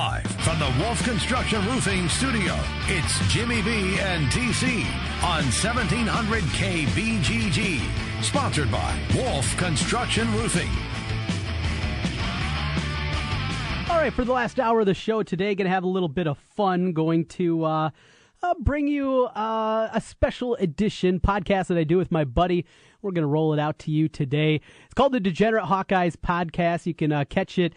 Live from the Wolf Construction Roofing Studio, it's Jimmy B and TC on 1700 KBGG. Sponsored by Wolf Construction Roofing. All right, for the last hour of the show today, going to have a little bit of fun. Going to uh, uh, bring you uh, a special edition podcast that I do with my buddy. We're going to roll it out to you today. It's called the Degenerate Hawkeyes Podcast. You can uh, catch it.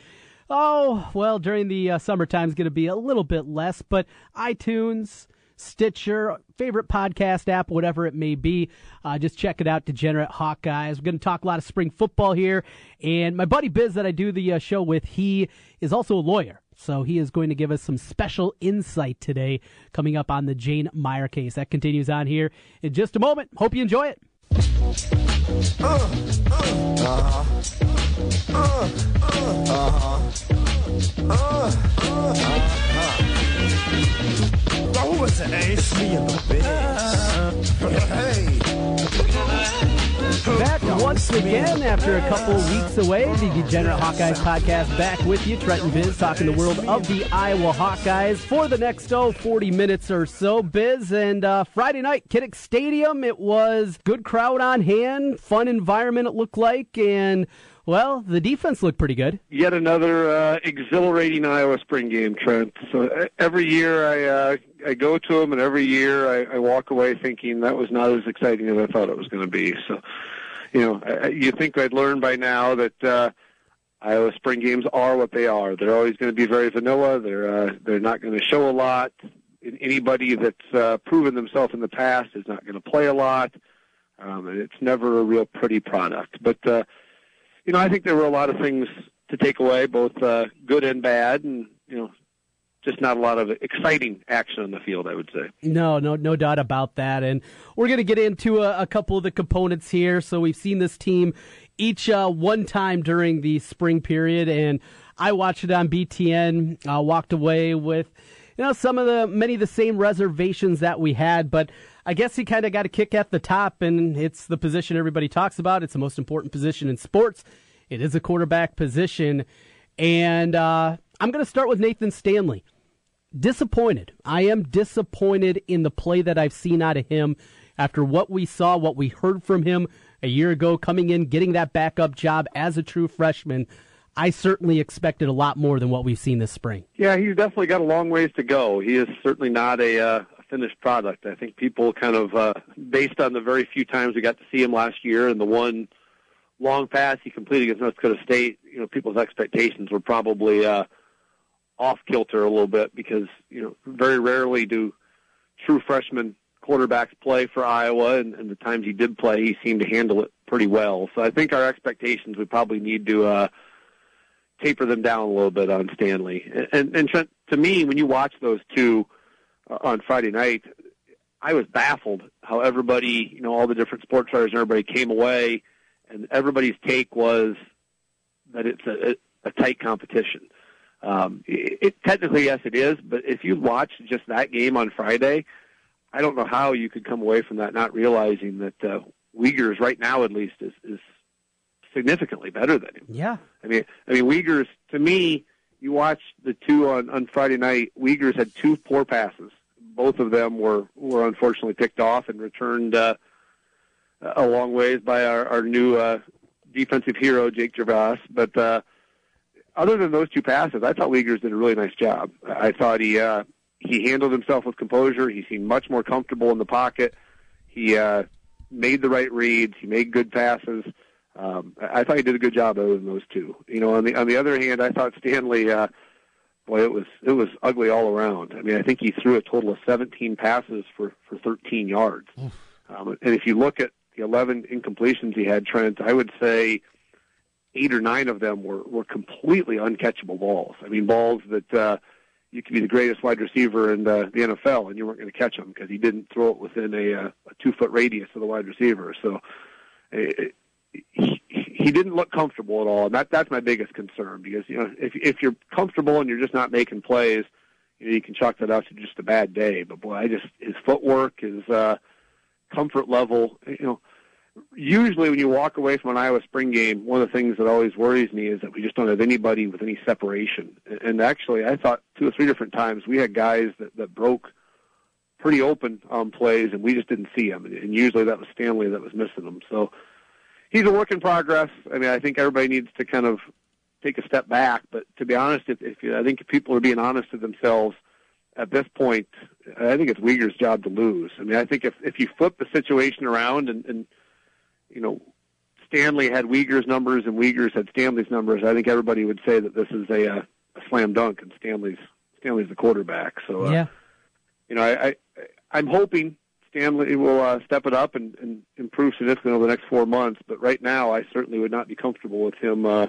Oh, well, during the uh, summertime is going to be a little bit less, but iTunes, Stitcher, favorite podcast app, whatever it may be. Uh, just check it out, Degenerate Hawkeyes. We're going to talk a lot of spring football here. And my buddy Biz that I do the uh, show with, he is also a lawyer. So he is going to give us some special insight today coming up on the Jane Meyer case. That continues on here in just a moment. Hope you enjoy it. Uh, uh. Uh, uh. Uh. Oh, what's an ace? Me in the bed. hey. Back once again after a couple weeks away. The Degenerate Hawkeyes podcast back with you. Trenton Biz talking the world of the Iowa Hawkeyes for the next, oh, 40 minutes or so. Biz and uh, Friday night, Kinnick Stadium. It was good crowd on hand, fun environment it looked like, and well, the defense looked pretty good. Yet another uh, exhilarating Iowa spring game, Trent. So every year I uh, I go to them, and every year I, I walk away thinking that was not as exciting as I thought it was going to be. So you know, you think I'd learn by now that uh, Iowa spring games are what they are. They're always going to be very vanilla. They're uh, they're not going to show a lot. Anybody that's uh, proven themselves in the past is not going to play a lot, um, and it's never a real pretty product. But uh, you know, I think there were a lot of things to take away, both uh, good and bad, and you know, just not a lot of exciting action on the field, I would say. No, no, no doubt about that. And we're going to get into a, a, couple of the components here. So we've seen this team each uh, one time during the spring period, and I watched it on BTN. Uh, walked away with, you know, some of the many of the same reservations that we had, but. I guess he kind of got a kick at the top, and it's the position everybody talks about. It's the most important position in sports. It is a quarterback position. And uh, I'm going to start with Nathan Stanley disappointed. I am disappointed in the play that I've seen out of him after what we saw, what we heard from him a year ago, coming in, getting that backup job as a true freshman. I certainly expected a lot more than what we've seen this spring. Yeah, he's definitely got a long ways to go. He is certainly not a, uh, finished product. I think people kind of, uh, based on the very few times we got to see him last year and the one long pass he completed against North Dakota State, you know, people's expectations were probably uh, off kilter a little bit because you know very rarely do true freshman quarterbacks play for Iowa, and, and the times he did play, he seemed to handle it pretty well. So I think our expectations we probably need to uh, taper them down a little bit on Stanley. And, and Trent, to me, when you watch those two uh, on Friday night, I was baffled how everybody, you know, all the different sports writers and everybody came away, and everybody's take was that it's a, a tight competition. Um, it, it, technically, yes, it is. But if you watch just that game on Friday, I don't know how you could come away from that not realizing that uh, Wiegers, right now at least, is, is significantly better than him. Yeah. I mean, I mean, Wiegers. To me, you watch the two on on Friday night. Wiegers had two poor passes. Both of them were were unfortunately picked off and returned uh, a long ways by our, our new uh, defensive hero, Jake Gervase. But uh, other than those two passes, I thought Wiegers did a really nice job. I thought he uh, he handled himself with composure. He seemed much more comfortable in the pocket. He uh, made the right reads. He made good passes. Um, I thought he did a good job other than those two. You know, on the on the other hand, I thought Stanley, uh, boy, it was it was ugly all around. I mean, I think he threw a total of 17 passes for for 13 yards. Um, and if you look at the 11 incompletions he had, Trent, I would say eight or nine of them were were completely uncatchable balls. I mean, balls that uh, you could be the greatest wide receiver in the, the NFL and you weren't going to catch them because he didn't throw it within a, uh, a two foot radius of the wide receiver. So it, he, he didn't look comfortable at all, and that that's my biggest concern because you know if if you're comfortable and you're just not making plays, you know you can chalk that out to just a bad day. But boy, I just his footwork, his uh, comfort level, you know usually when you walk away from an Iowa spring game, one of the things that always worries me is that we just don't have anybody with any separation. And actually, I thought two or three different times we had guys that that broke pretty open on plays, and we just didn't see them. And usually that was Stanley that was missing them. So he's a work in progress. I mean, I think everybody needs to kind of take a step back. But to be honest, if, if I think if people are being honest to themselves at this point, I think it's Wiegers' job to lose. I mean, I think if if you flip the situation around and, and you know Stanley had Wiegers' numbers and Wiegers had Stanley's numbers, I think everybody would say that this is a, a, a slam dunk and Stanley's Stanley's the quarterback. So uh, yeah, you know, I, I I'm hoping Stanley will uh, step it up and, and improve significantly over the next four months. But right now, I certainly would not be comfortable with him. Uh,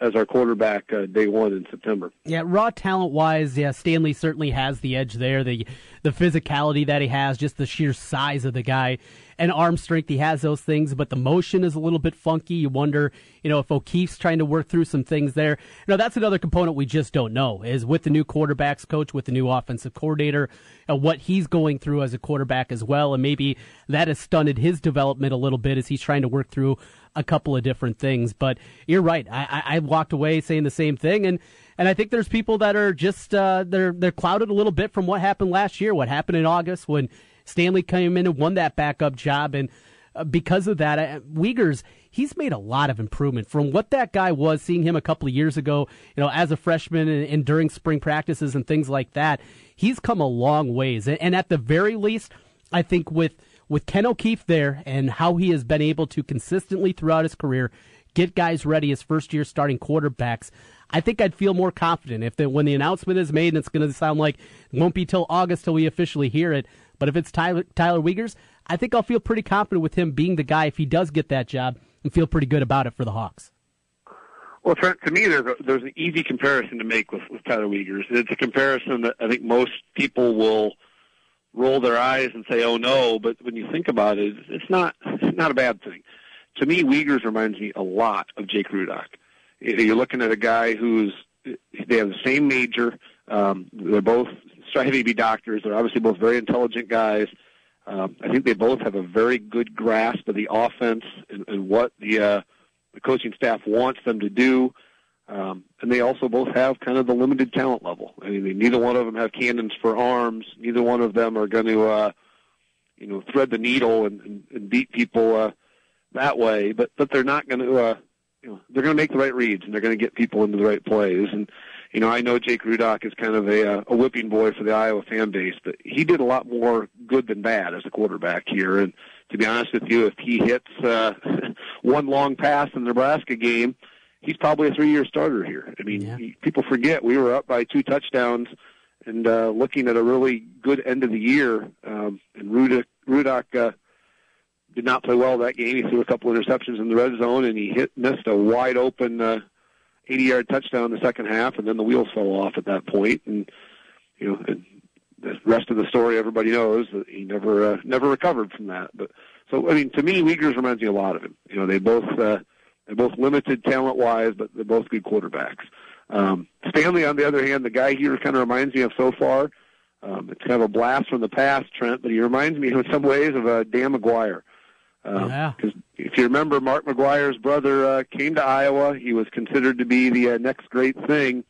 as our quarterback uh, day one in September. Yeah, raw talent wise, yeah, Stanley certainly has the edge there. The the physicality that he has, just the sheer size of the guy, and arm strength, he has those things. But the motion is a little bit funky. You wonder, you know, if O'Keefe's trying to work through some things there. You know, that's another component we just don't know. Is with the new quarterbacks coach, with the new offensive coordinator, and what he's going through as a quarterback as well, and maybe that has stunted his development a little bit as he's trying to work through a couple of different things. But you're right. I, I, I walked away saying the same thing, and and I think there's people that are just uh, they're they're clouded a little bit from what happened last year, what happened in August when Stanley came in and won that backup job, and uh, because of that, uh, Wiegers he's made a lot of improvement from what that guy was. Seeing him a couple of years ago, you know, as a freshman and, and during spring practices and things like that, he's come a long ways, and, and at the very least, I think with with Ken O'Keefe there and how he has been able to consistently throughout his career get guys ready as first year starting quarterbacks, I think I'd feel more confident if when the announcement is made and it's going to sound like it won't be till August till we officially hear it. But if it's Tyler, Tyler Wiegers, I think I'll feel pretty confident with him being the guy if he does get that job and feel pretty good about it for the Hawks. Well, Trent, to me, there's, a, there's an easy comparison to make with, with Tyler Wiegers. It's a comparison that I think most people will – roll their eyes and say, "Oh no," but when you think about it, it's not it's not a bad thing. To me, Wiegers reminds me a lot of Jake Rudock. You're looking at a guy who's they have the same major. Um, they're both striving to be doctors. They're obviously both very intelligent guys. Um, I think they both have a very good grasp of the offense and, and what the uh, the coaching staff wants them to do. Um, and they also both have kind of the limited talent level. I mean, neither one of them have cannons for arms. Neither one of them are going to, uh, you know, thread the needle and, and, and beat people uh, that way. But but they're not going to, uh, you know, they're going to make the right reads and they're going to get people into the right plays. And you know, I know Jake Rudock is kind of a, uh, a whipping boy for the Iowa fan base, but he did a lot more good than bad as a quarterback here. And to be honest with you, if he hits uh, one long pass in the Nebraska game he's probably a three-year starter here. I mean, yeah. he, people forget we were up by two touchdowns and uh, looking at a really good end of the year. Um, and Rudock, Rudock uh, did not play well that game. He threw a couple interceptions in the red zone, and he hit missed a wide open uh, 80-yard touchdown in the second half, and then the wheels fell off at that point. And you know, and the rest of the story everybody knows that he never uh, never recovered from that. But so I mean, to me, Wiegers reminds me a lot of him. You know, they both. Uh, they're both limited talent wise, but they're both good quarterbacks. Um, Stanley, on the other hand, the guy here kind of reminds me of so far. Um, it's kind of a blast from the past, Trent, but he reminds me in some ways of uh, Dan McGwire. Um, yeah. Because if you remember, Mark McGwire's brother uh, came to Iowa. He was considered to be the uh, next great thing.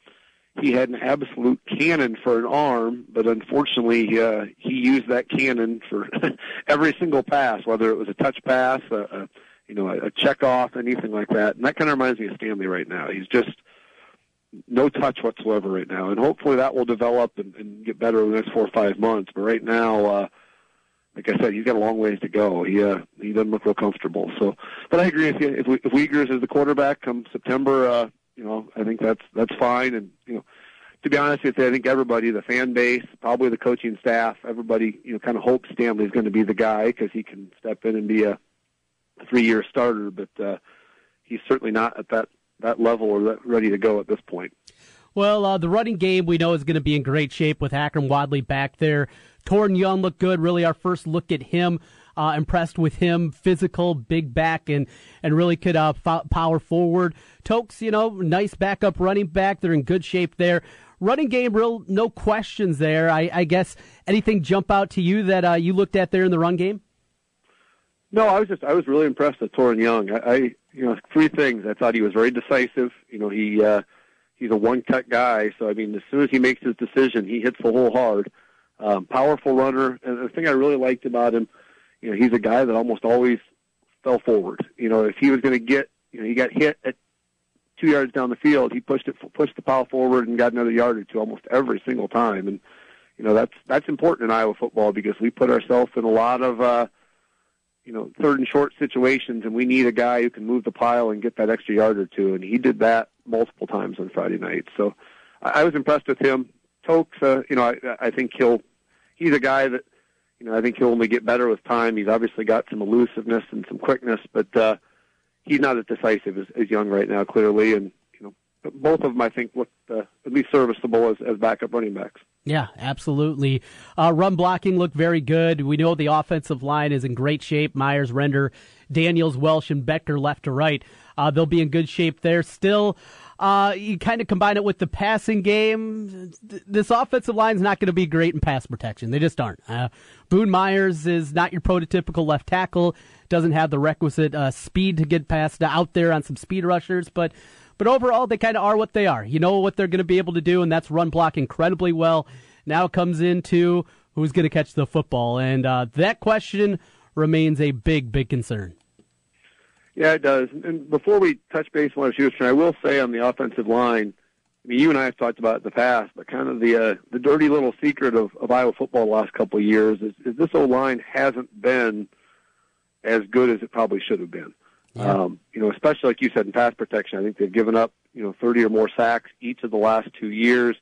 He had an absolute cannon for an arm, but unfortunately, uh, he used that cannon for every single pass, whether it was a touch pass, a, a you know, a, a check off, anything like that. And that kind of reminds me of Stanley right now. He's just no touch whatsoever right now, and hopefully that will develop and, and get better over the next four or five months. But right now, uh, like I said, he's got a long ways to go. He uh, he doesn't look real comfortable. So, but I agree with you. If, we, if Wiegers is the quarterback come September, uh, you know, I think that's that's fine. And you know, to be honest with you, I think everybody, the fan base, probably the coaching staff, everybody, you know, kind of hopes Stanley's going to be the guy because he can step in and be a three-year starter, but uh, he's certainly not at that that level or that ready to go at this point. Well, uh, the running game we know is going to be in great shape with Akrum Wadley back there. Toren Young looked good. Really, our first look at him. Uh, impressed with him, physical, big back, and and really could uh, f- power forward. Tokes, you know, nice backup running back. They're in good shape there. Running game, real no questions there. I, I guess anything jump out to you that uh, you looked at there in the run game? No, I was just I was really impressed with Toren Young. I, I you know three things. I thought he was very decisive. You know he uh, he's a one cut guy. So I mean, as soon as he makes his decision, he hits the hole hard. Um, powerful runner, and the thing I really liked about him, you know, he's a guy that almost always fell forward. You know, if he was going to get, you know, he got hit at two yards down the field, he pushed it, pushed the pile forward, and got another yard or two almost every single time. And you know, that's that's important in Iowa football because we put ourselves in a lot of. uh you know, third and short situations, and we need a guy who can move the pile and get that extra yard or two. And he did that multiple times on Friday night. So I, I was impressed with him. Tokes, uh, you know, I, I think he'll, he's a guy that, you know, I think he'll only get better with time. He's obviously got some elusiveness and some quickness, but uh, he's not as decisive as, as Young right now, clearly. And both of them, I think, look uh, at least serviceable as, as backup running backs. Yeah, absolutely. Uh, run blocking looked very good. We know the offensive line is in great shape. Myers, Render, Daniels, Welsh, and Boettger left to right. Uh, they'll be in good shape there. Still, uh, you kind of combine it with the passing game. This offensive line is not going to be great in pass protection. They just aren't. Uh, Boone Myers is not your prototypical left tackle. Doesn't have the requisite uh, speed to get past out there on some speed rushers, but but overall, they kind of are what they are. You know what they're going to be able to do, and that's run block incredibly well. Now comes into who's going to catch the football, and uh, that question remains a big, big concern. Yeah, it does. And before we touch base on what Houston, I will say on the offensive line, I mean, you and I have talked about it in the past, but kind of the uh, the dirty little secret of, of Iowa football the last couple of years is, is this O line hasn't been as good as it probably should have been. Yeah. Um, you know, especially like you said in pass protection, I think they've given up you know 30 or more sacks each of the last two years.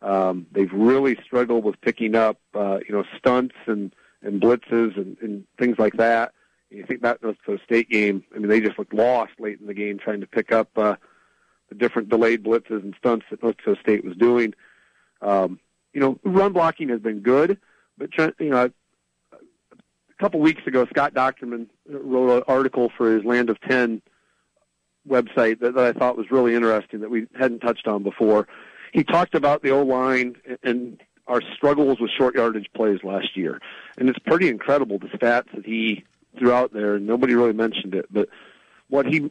Um, they've really struggled with picking up uh, you know stunts and and blitzes and, and things like that. You think to the State game, I mean, they just looked lost late in the game trying to pick up uh, the different delayed blitzes and stunts that North Dakota State was doing. Um, you know, run blocking has been good, but you know, a couple weeks ago, Scott Dochterman wrote an article for his Land of Ten website that, that I thought was really interesting that we hadn't touched on before. He talked about the O line and our struggles with short yardage plays last year, and it's pretty incredible the stats that he threw out there. And nobody really mentioned it, but what he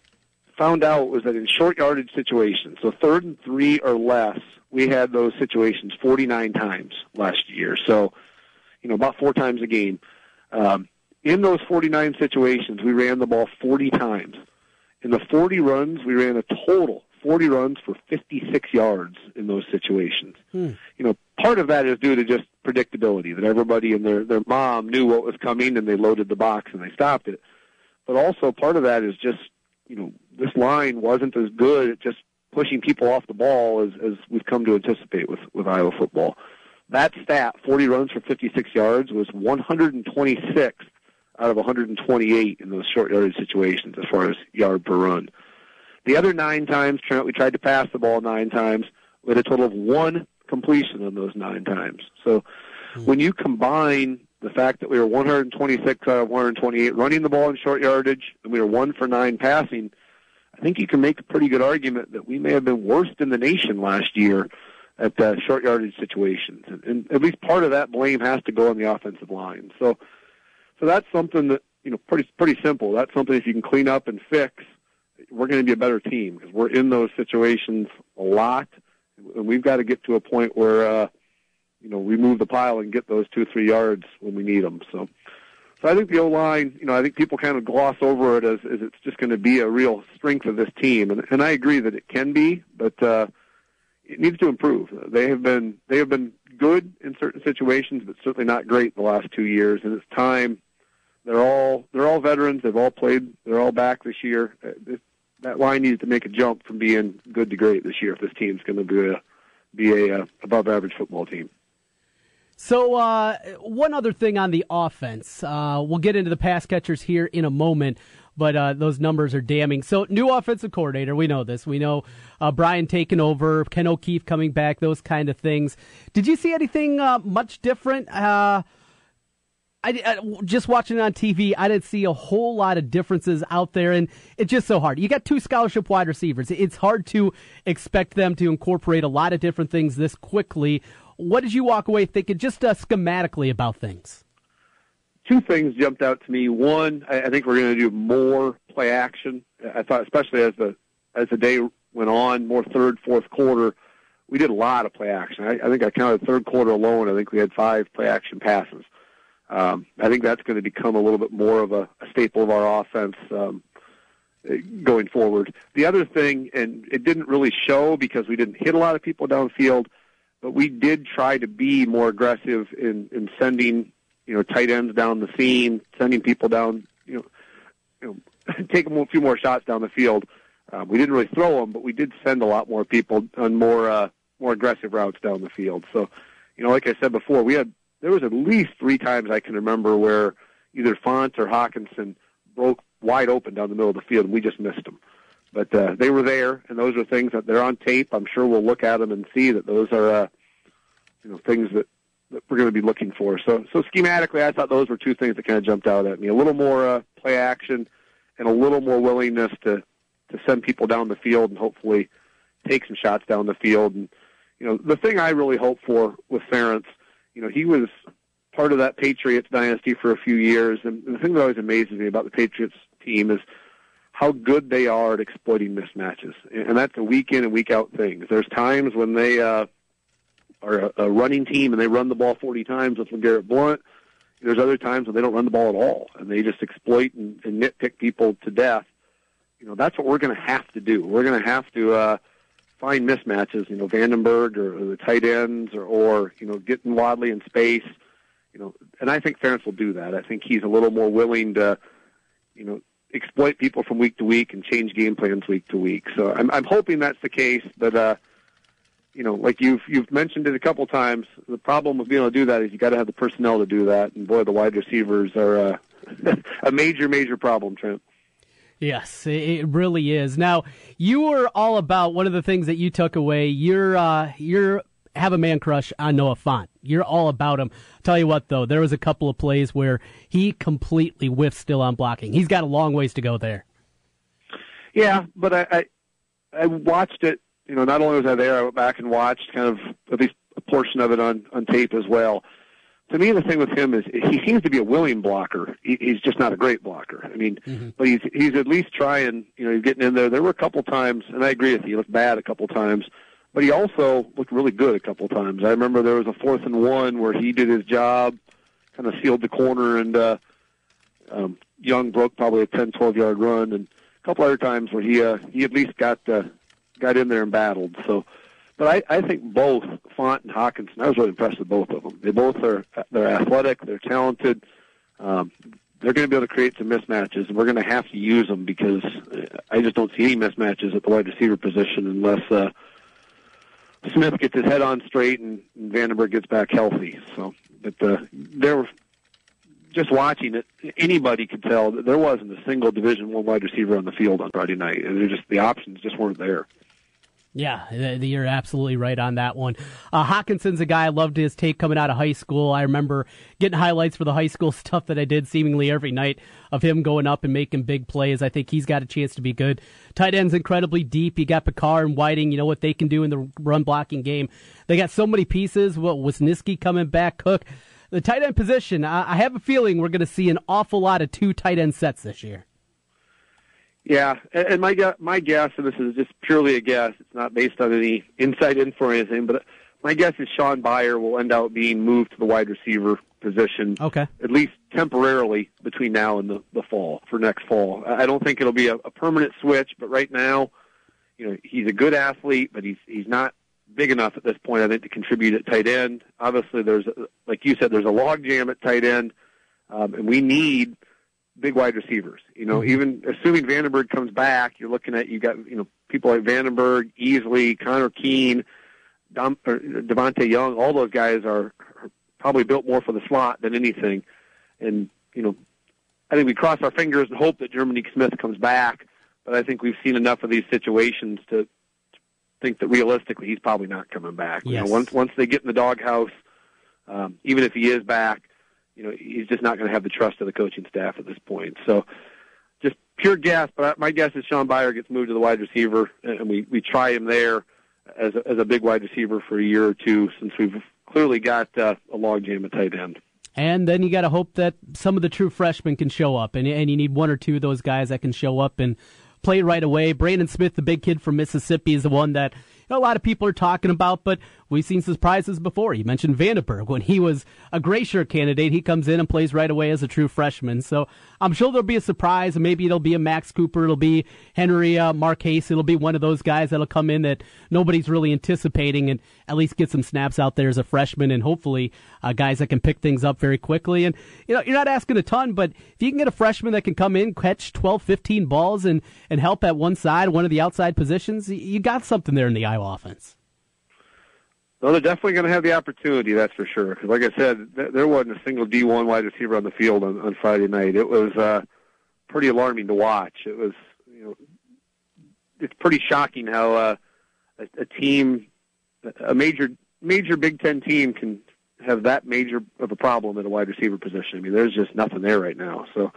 found out was that in short yardage situations, so third and three or less, we had those situations 49 times last year. So, you know, about four times a game. Um, in those 49 situations, we ran the ball 40 times. In the 40 runs, we ran a total 40 runs for 56 yards in those situations. Hmm. You know, part of that is due to just predictability that everybody and their their mom knew what was coming and they loaded the box and they stopped it. But also part of that is just you know this line wasn't as good at just pushing people off the ball as as we've come to anticipate with with Iowa football. That stat, 40 runs for 56 yards, was 126th out of 128 in those short yardage situations as far as yard per run. The other nine times, Trent, we tried to pass the ball nine times. We had a total of one completion on those nine times. So mm-hmm. when you combine the fact that we were 126 out of 128 running the ball in short yardage, and we were one for nine passing, I think you can make a pretty good argument that we may have been worst in the nation last year at uh, short yardage situations, and, and at least part of that blame has to go on the offensive line. So, so that's something that you know pretty pretty simple. That's something if you can clean up and fix, we're going to be a better team because we're in those situations a lot, and we've got to get to a point where uh, you know we move the pile and get those two three yards when we need them. So. So I think the O line, you know, I think people kind of gloss over it as, as it's just going to be a real strength of this team, and, and I agree that it can be, but uh, it needs to improve. They have been they have been good in certain situations, but certainly not great the last two years. And it's time. They're all they're all veterans. They've all played. They're all back this year. It, that line needs to make a jump from being good to great this year if this team's going to be a be a, a above average football team. So, uh, one other thing on the offense. Uh, we'll get into the pass catchers here in a moment but uh, those numbers are damning. So, new offensive coordinator, we know this. We know uh, Brian taking over, Ken O'Keefe coming back, those kind of things. Did you see anything uh, much different? Uh, I, I, just watching it on TV, I didn't see a whole lot of differences out there, and it's just so hard. You got two scholarship wide receivers. It's hard to expect them to incorporate a lot of different things this quickly. What did you walk away thinking, just uh, schematically about things? Two things jumped out to me. One, I, think we're going to do more play action. I thought, especially as the as the day went on, more third, fourth quarter, we did a lot of play action. I, I think I counted third quarter alone. I think we had five play action passes. Um, I think that's going to become a little bit more of a, a staple of our offense um, going forward. The other thing, and it didn't really show because we didn't hit a lot of people downfield, but we did try to be more aggressive in, in sending, you know, tight ends down the seam, sending people down, you know, you know, taking a few more shots down the field. Um, we didn't really throw them, but we did send a lot more people on more uh, more aggressive routes down the field. So, you know, like I said before, we had there was at least three times I can remember where either Fant or Hockenson broke wide open down the middle of the field, and we just missed them. But uh, they were there, and those are things that they're on tape. I'm sure we'll look at them and see that those are, uh, you know, things that we're going to be looking for. So, so schematically, I thought those were two things that kind of jumped out at me: a little more uh, play action, and a little more willingness to to send people down the field and hopefully take some shots down the field. And you know, the thing I really hope for with Ferentz, you know, he was part of that Patriots dynasty for a few years, and the thing that always amazes me about the Patriots team is how good they are at exploiting mismatches, and that's a week in and week out thing. There's times when they uh, are a, a running team and they run the ball 40 times with Garrett Blount. There's other times when they don't run the ball at all, and they just exploit and, and nitpick people to death. You know, that's what we're going to have to do. We're going to have to uh, find mismatches. You know, VandeBerg or, or the tight ends, or, or you know, getting Wadley in space. You know, and I think Ferentz will do that. I think he's a little more willing to, you know, exploit people from week to week and change game plans week to week. So I'm I'm hoping that's the case. But uh, you know, like you've you've mentioned it a couple times, the problem with being able to do that is you got to have the personnel to do that. And boy, the wide receivers are uh, a major major problem, Trent. Yes, it really is. Now, you were all about one of the things that you took away. You're uh, you're have a man crush on Noah Fant. You're all about him. Tell you what, though, there was a couple of plays where he completely whiffed still on blocking. He's got a long ways to go there. Yeah, but I, I, I watched it. You know, not only was I there, I went back and watched kind of at least a portion of it on on tape as well. To me, the thing with him is he seems to be a willing blocker. He, he's just not a great blocker. I mean, mm-hmm. but he's he's at least trying. You know, he's getting in there. There were a couple times, and I agree with you. He looked bad a couple times but he also looked really good a couple times. I remember there was a fourth and one where he did his job, kind of sealed the corner, and uh, um, Young broke probably a 10, 12 yard run, and a couple other times where he uh, he at least got uh, got in there and battled. So, but I, I think both Fant and Hockenson. I was really impressed with both of them. They both are they're athletic, they're talented. Um, they're going to be able to create some mismatches, and we're going to have to use them because I just don't see any mismatches at the wide receiver position unless uh, Smith gets his head on straight and, and VandeBerg gets back healthy. So, but uh, there, just watching it, anybody could tell that there wasn't a single Division One wide receiver on the field on Friday night. They're just the options just weren't there. Yeah, you're absolutely right on that one. Uh, Hockenson's a guy I loved his take coming out of high school. I remember getting highlights for the high school stuff that I did seemingly every night of him going up and making big plays. I think he's got a chance to be good. Tight end's incredibly deep. You got Pekar and Wieting. You know what they can do in the run blocking game. They got so many pieces. What was Niski coming back? Cook. The tight end position. I have a feeling we're going to see an awful lot of two tight end sets this year. Yeah, and my my guess, and this is just purely a guess, it's not based on any inside info or anything, but my guess is Shaun Beyer will end up being moved to the wide receiver position, okay, at least temporarily between now and the, the fall for next fall. I don't think it'll be a, a permanent switch, but right now, you know, he's a good athlete, but he's he's not big enough at this point, I think, to contribute at tight end. Obviously, there's like you said, there's a logjam at tight end, um, and we need big wide receivers. You know, mm-hmm. even assuming VandeBerg comes back, you're looking at you got you know people like VandeBerg, Easley, Connor Keene, Dom, Devontae Young. All those guys are, are probably built more for the slot than anything. And you know, I think we cross our fingers and hope that Jerminic Smith comes back. But I think we've seen enough of these situations to think that realistically he's probably not coming back. Yes. You know, once once they get in the doghouse, um, even if he is back, you know, he's just not going to have the trust of the coaching staff at this point. So, just pure guess, but my guess is Shaun Beyer gets moved to the wide receiver, and we we try him there as a, as a big wide receiver for a year or two, since we've clearly got uh, a logjam at tight end. And then you got to hope that some of the true freshmen can show up, and and you need one or two of those guys that can show up and play right away. Brandon Smith, the big kid from Mississippi, is the one that a lot of people are talking about, but we've seen surprises before. You mentioned VandeBerg. When he was a Glacier candidate, he comes in and plays right away as a true freshman. So I'm sure there'll be a surprise, maybe it'll be a Max Cooper, it'll be Henry uh, Marchese, it'll be one of those guys that'll come in that nobody's really anticipating and at least get some snaps out there as a freshman, and hopefully uh, guys that can pick things up very quickly. And you know, you're not asking a ton, but if you can get a freshman that can come in, catch 12, 15 balls, and and help at one side, one of the outside positions, you got something there in the Iowa offense. Well, they're definitely going to have the opportunity, that's for sure. Because, like I said, th- there wasn't a single D1 wide receiver on the field on, on Friday night. It was uh, pretty alarming to watch. It was, you know, it's pretty shocking how uh, a, a team, a major major Big Ten team, can have that major of a problem at a wide receiver position. I mean, there's just nothing there right now. So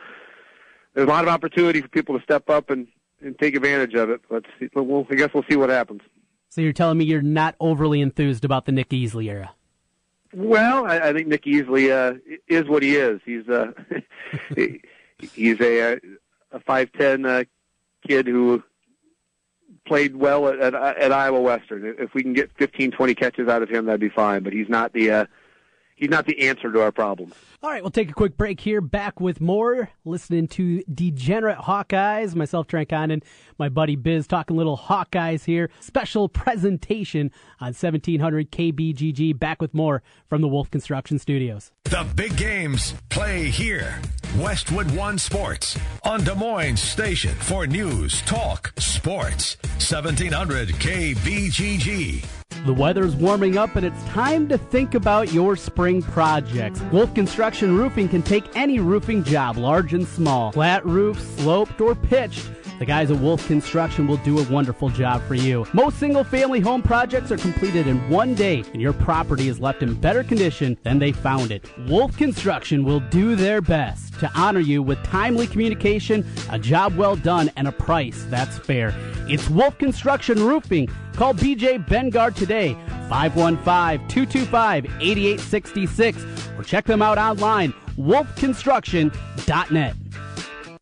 there's a lot of opportunity for people to step up and, and take advantage of it. Let's see. Well, I guess we'll see what happens. So you're telling me you're not overly enthused about the Nick Easley era? Well, I, I think Nick Easley uh, is what he is. He's uh, he's a a five ten uh, kid who played well at, at, at Iowa Western. If we can get 15, 20 catches out of him, that'd be fine. But he's not the uh, he's not the answer to our problems. All right, we'll take a quick break here. Back with more. Listening to Degenerate Hawkeyes. Myself, Trent Condon, my buddy Biz, talking little Hawkeyes here. Special presentation on 1700 KBGG. Back with more from the Wolf Construction Studios. The big games play here. Westwood One Sports on Des Moines Station for news, talk, sports. 1700 KBGG. The weather's warming up and it's time to think about your spring projects. Wolf Construction Roofing can take any roofing job, large and small. Flat roof, sloped, or pitched. The guys at Wolf Construction will do a wonderful job for you. Most single family home projects are completed in one day and your property is left in better condition than they found it. Wolf Construction will do their best to honor you with timely communication, a job well done, and a price that's fair. It's Wolf Construction Roofing. Call BJ Bengard today, 515 225 8866, or check them out online, wolfconstruction.net.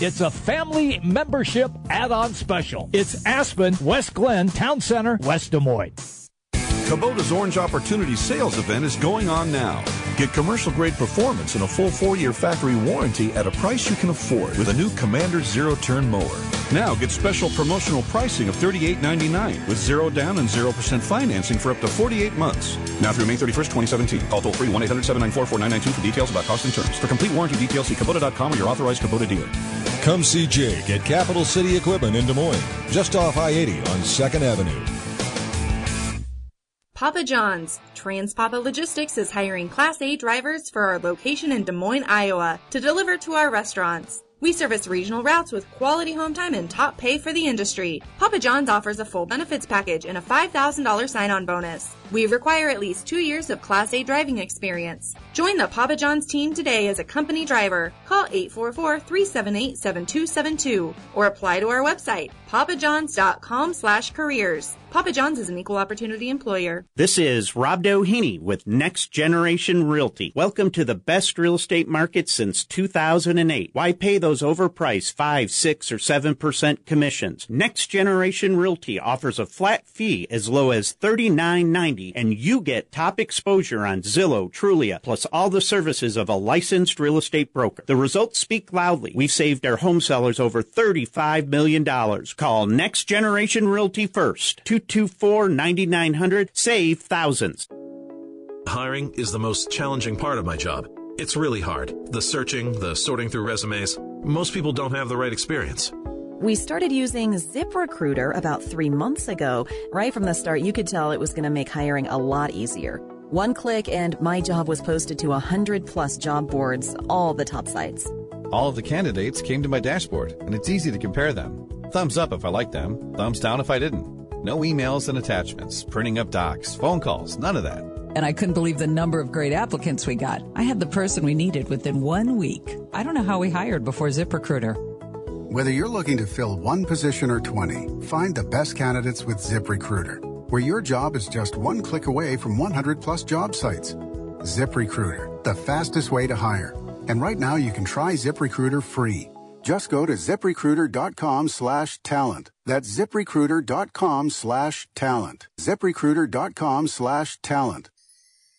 it's a family membership add-on special. It's Aspen, West Glen, Town Center, West Des Moines. Kubota's Orange Opportunity Sales event is going on now. Get commercial grade performance and a full four year factory warranty at a price you can afford with a new Commander Zero Turn Mower. Now get special promotional pricing of $38.99 with zero down and 0% financing for up to 48 months. Now through May 31st, 2017. Call toll free 1 800 794 4992 for details about cost and terms. For complete warranty details, see Kubota.com or your authorized Kubota dealer. Come see Jake at Capital City Equipment in Des Moines, just off I 80 on 2nd Avenue. Papa John's. Transpapa Logistics is hiring Class A drivers for our location in Des Moines, Iowa to deliver to our restaurants. We service regional routes with quality home time and top pay for the industry. Papa John's offers a full benefits package and a $5,000 sign-on bonus. We require at least two years of Class A driving experience. Join the Papa John's team today as a company driver. Call 844-378-7272 or apply to our website, papajohns.com slash careers. Papa John's is an equal opportunity employer. This is Rob Doheny with Next Generation Realty. Welcome to the best real estate market since 2008. Why pay those overpriced 5, 6, or 7% commissions? Next Generation Realty offers a flat fee as low as $39.90 and you get top exposure on Zillow, Trulia, plus all the services of a licensed real estate broker. The results speak loudly. We've saved our home sellers over $35 million. Call Next Generation Realty first. 224 9900. Save thousands. Hiring is the most challenging part of my job. It's really hard. The searching, the sorting through resumes. Most people don't have the right experience. We started using ZipRecruiter about three months ago. Right from the start, you could tell it was going to make hiring a lot easier. One click and my job was posted to 100 plus job boards, all the top sites. All of the candidates came to my dashboard, and it's easy to compare them. Thumbs up if I liked them, thumbs down if I didn't. No emails and attachments, printing up docs, phone calls, none of that. And I couldn't believe the number of great applicants we got. I had the person we needed within one week. I don't know how we hired before ZipRecruiter. Whether you're looking to fill one position or 20, find the best candidates with ZipRecruiter, where your job is just one click away from 100 plus job sites. ZipRecruiter, the fastest way to hire. And right now you can try ZipRecruiter free. Just go to ziprecruiter.com slash talent. That's ziprecruiter.com slash talent. ziprecruiter.com slash talent.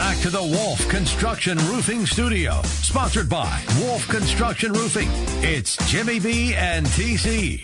Back to the Wolf Construction Roofing Studio, sponsored by Wolf Construction Roofing. It's Jimmy B and TC.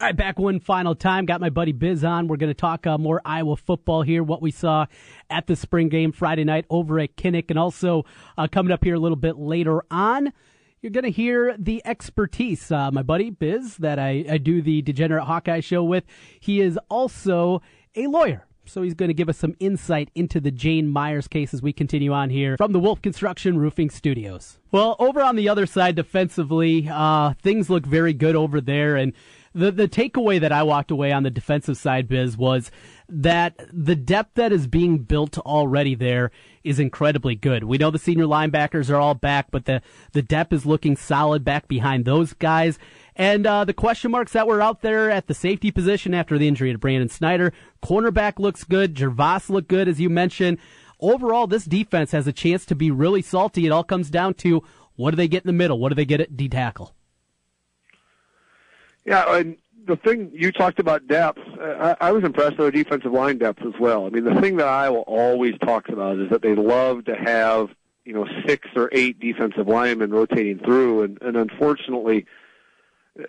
All right, back one final time. Got my buddy Biz on. We're going to talk uh, more Iowa football here, what we saw at the spring game Friday night over at Kinnick, and also uh, coming up here a little bit later on. You're going to hear the expertise. Uh, my buddy Biz, that I, I do the Degenerate Hawkeye show with, he is also a lawyer. So he's going to give us some insight into the Jane Myers case as we continue on here from the Wolf Construction Roofing Studios. Well, over on the other side defensively, uh, things look very good over there. And the, the takeaway that I walked away on the defensive side, Biz, was that the depth that is being built already there is incredibly good. We know the senior linebackers are all back, but the, the depth is looking solid back behind those guys. And uh, the question marks that were out there at the safety position after the injury to Brandon Snyder, cornerback looks good, Gervase looked good, as you mentioned. Overall, this defense has a chance to be really salty. It all comes down to what do they get in the middle? What do they get at D tackle? Yeah, and the thing you talked about depth, I, I was impressed with their defensive line depth as well. I mean, the thing that Iowa always talks about is that they love to have you know six or eight defensive linemen rotating through, and, and unfortunately,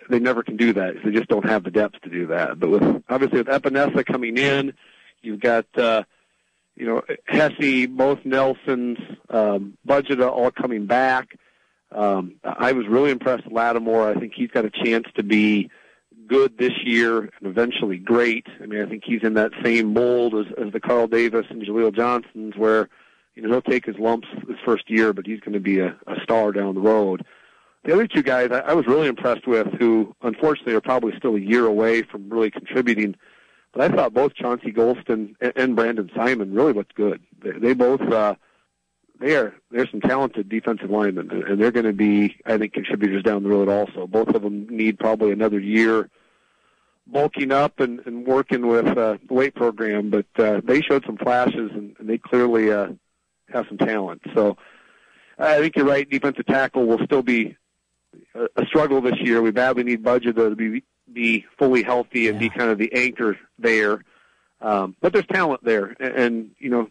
they never can do that. They just don't have the depth to do that. But with obviously with Epenesa coming in, you've got uh, you know Hesse, both Nelsons, um, Bazata all coming back. Um, I was really impressed with Lattimore. I think he's got a chance to be good this year and eventually great. I mean, I think he's in that same mold as, as the Carl Davis and Jaleel Johnsons, where you know he'll take his lumps his first year, but he's going to be a, a star down the road. The other two guys I, I was really impressed with, who unfortunately are probably still a year away from really contributing, but I thought both Chauncey Golston and, and Brandon Simon really looked good. They, they both. Uh, they are they're some talented defensive linemen, and they're going to be, I think, contributors down the road. Also, both of them need probably another year bulking up and, and working with uh, the weight program, but uh, they showed some flashes and, and they clearly uh, have some talent. So I think you're right. Defensive tackle will still be a, a struggle this year. We badly need budget to be be fully healthy and yeah. be kind of the anchor there. Um, but there's talent there, and, and you know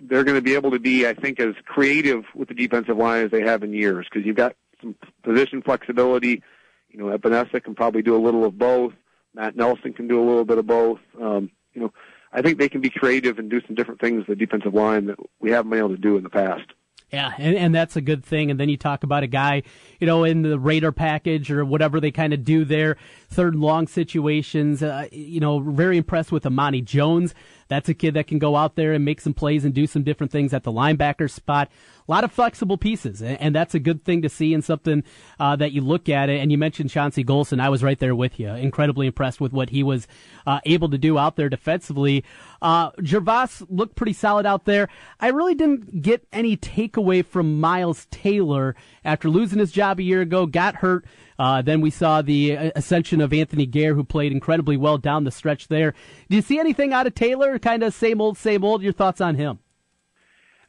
they're going to be able to be, I think, as creative with the defensive line as they have in years because you've got some position flexibility. You know, Epenesa can probably do a little of both. Matt Nelson can do a little bit of both. Um, you know, I think they can be creative and do some different things the defensive line that we haven't been able to do in the past. Yeah, and, and that's a good thing. And then you talk about a guy, you know, in the Raider package or whatever they kind of do there, third and long situations. Uh, you know, very impressed with Amani Jones. That's a kid that can go out there and make some plays and do some different things at the linebacker spot a lot of flexible pieces, and that's a good thing to see and something uh, that you look at it. And you mentioned Chauncey Golston. I was right there with you. Incredibly impressed with what he was uh, able to do out there defensively. Uh, Gervase looked pretty solid out there. I really didn't get any takeaway from Miles Taylor after losing his job a year ago, got hurt. Uh, then we saw the uh, ascension of Anthony Gair, who played incredibly well down the stretch there. Do you see anything out of Taylor? Kind of same old, same old. Your thoughts on him?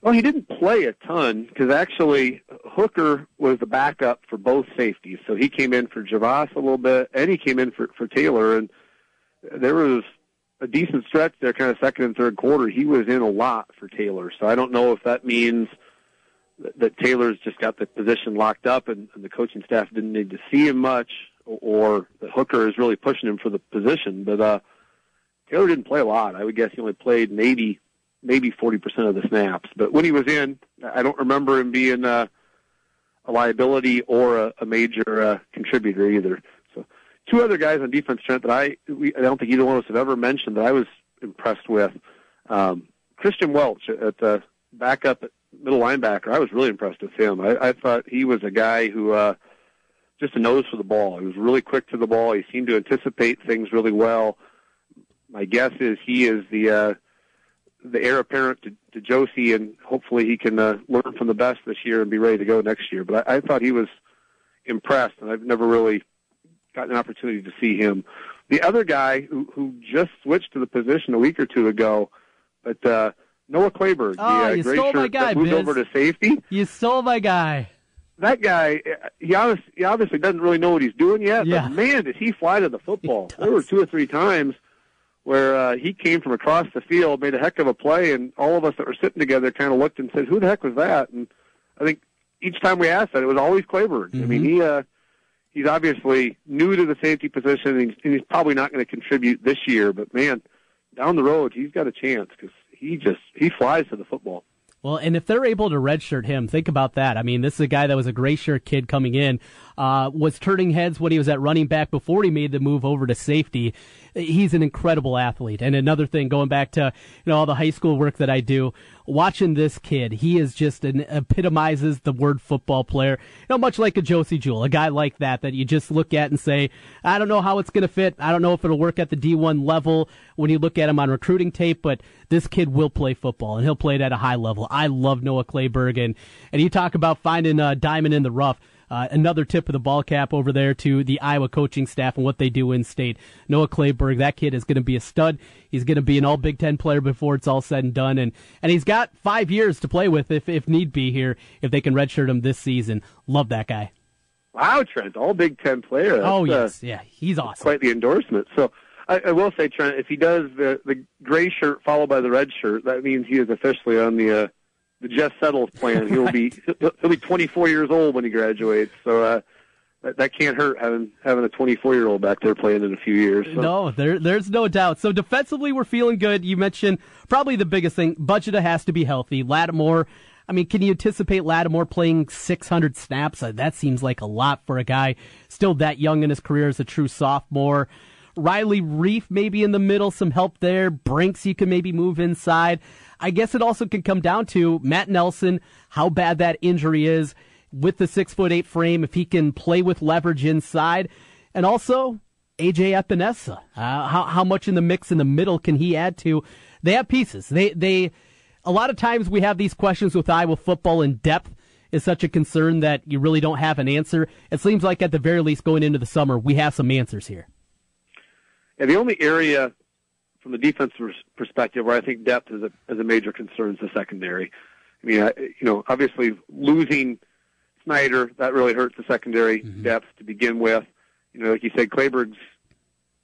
Well, he didn't play a ton because actually Hooker was the backup for both safeties. So he came in for Gervase a little bit, and he came in for for Taylor, and there was a decent stretch there, kind of second and third quarter. He was in a lot for Taylor. So I don't know if that means that, Taylor's just got the position locked up, and, and the coaching staff didn't need to see him much, or that Hooker is really pushing him for the position. But uh, Taylor didn't play a lot. I would guess he only played maybe maybe 40% of the snaps. But when he was in, I don't remember him being uh, a liability or a, a major uh, contributor either. So two other guys on defense, Trent, that I we, I don't think either one of us have ever mentioned that I was impressed with. Um, Christian Welch at the backup at middle linebacker. I was really impressed with him. I, I thought he was a guy who uh, just a nose for the ball. He was really quick to the ball. He seemed to anticipate things really well. My guess is he is the uh, the heir apparent to, to Josey, and hopefully he can uh, learn from the best this year and be ready to go next year. But I, I thought he was impressed, and I've never really gotten an opportunity to see him. The other guy who, who just switched to the position a week or two ago, but uh, Noah Clayberg, oh, the uh, you gray stole shirt my guy, that moved Biz. over to safety. You stole my guy. That guy, he obviously, he obviously doesn't really know what he's doing yet. Yeah. But man, did he fly to the football? There were two or three times where uh, he came from across the field, made a heck of a play, and all of us that were sitting together kind of looked and said, "Who the heck was that?" And I think each time we asked that, it was always Clayberg. I mean, he uh, he's obviously new to the safety position, and he's, and he's probably not going to contribute this year. But man, down the road, he's got a chance because he just he flies to the football. Well, and if they're able to redshirt him, think about that. I mean, this is a guy that was a gray shirt kid coming in, uh, was turning heads when he was at running back before he made the move over to safety. He's an incredible athlete. And another thing, going back to you know all the high school work that I do, watching this kid, he is just an epitomizes the word football player. You know, much like a Josey Jewell, a guy like that that you just look at and say, I don't know how it's going to fit. I don't know if it'll work at the D1 level when you look at him on recruiting tape, but this kid will play football and he'll play it at a high level. I love Noah Clayberg and and you talk about finding a diamond in the rough. Uh, another tip of the ball cap over there to the Iowa coaching staff and what they do in state. Noah Clayberg, that kid is going to be a stud. He's going to be an all Big Ten player before it's all said and done. And, and he's got five years to play with if, if need be here, if they can redshirt him this season. Love that guy. Wow, Trent, all Big Ten player. That's, oh, uh, yes. Yeah, he's awesome. quite the endorsement. So I, I will say, Trent, if he does the the gray shirt followed by the red shirt, that means he is officially on the uh, the Jeff Settles plan. He'll be he'll be 24 years old when he graduates. So uh, that, that can't hurt having having a 24 year old back there playing in a few years. So. No, there, there's no doubt. So defensively, we're feeling good. You mentioned probably the biggest thing: Bazata has to be healthy. Lattimore. I mean, can you anticipate Lattimore playing 600 snaps? Uh, that seems like a lot for a guy still that young in his career as a true sophomore. Riley Reiff maybe in the middle, some help there. Brincks you can maybe move inside. I guess it also can come down to Matt Nelson, how bad that injury is with the six foot eight frame, if he can play with leverage inside, and also AJ Epenesa. Uh, how how much in the mix in the middle can he add to? They have pieces. They they a lot of times we have these questions with Iowa football in depth is such a concern that you really don't have an answer. It seems like at the very least going into the summer we have some answers here. Yeah, the only area from the defensive perspective where I think depth is a, is a major concern is the secondary. I mean, I, you know, obviously losing Snyder that really hurts the secondary mm-hmm. depth to begin with. You know, like you said, Clayberg's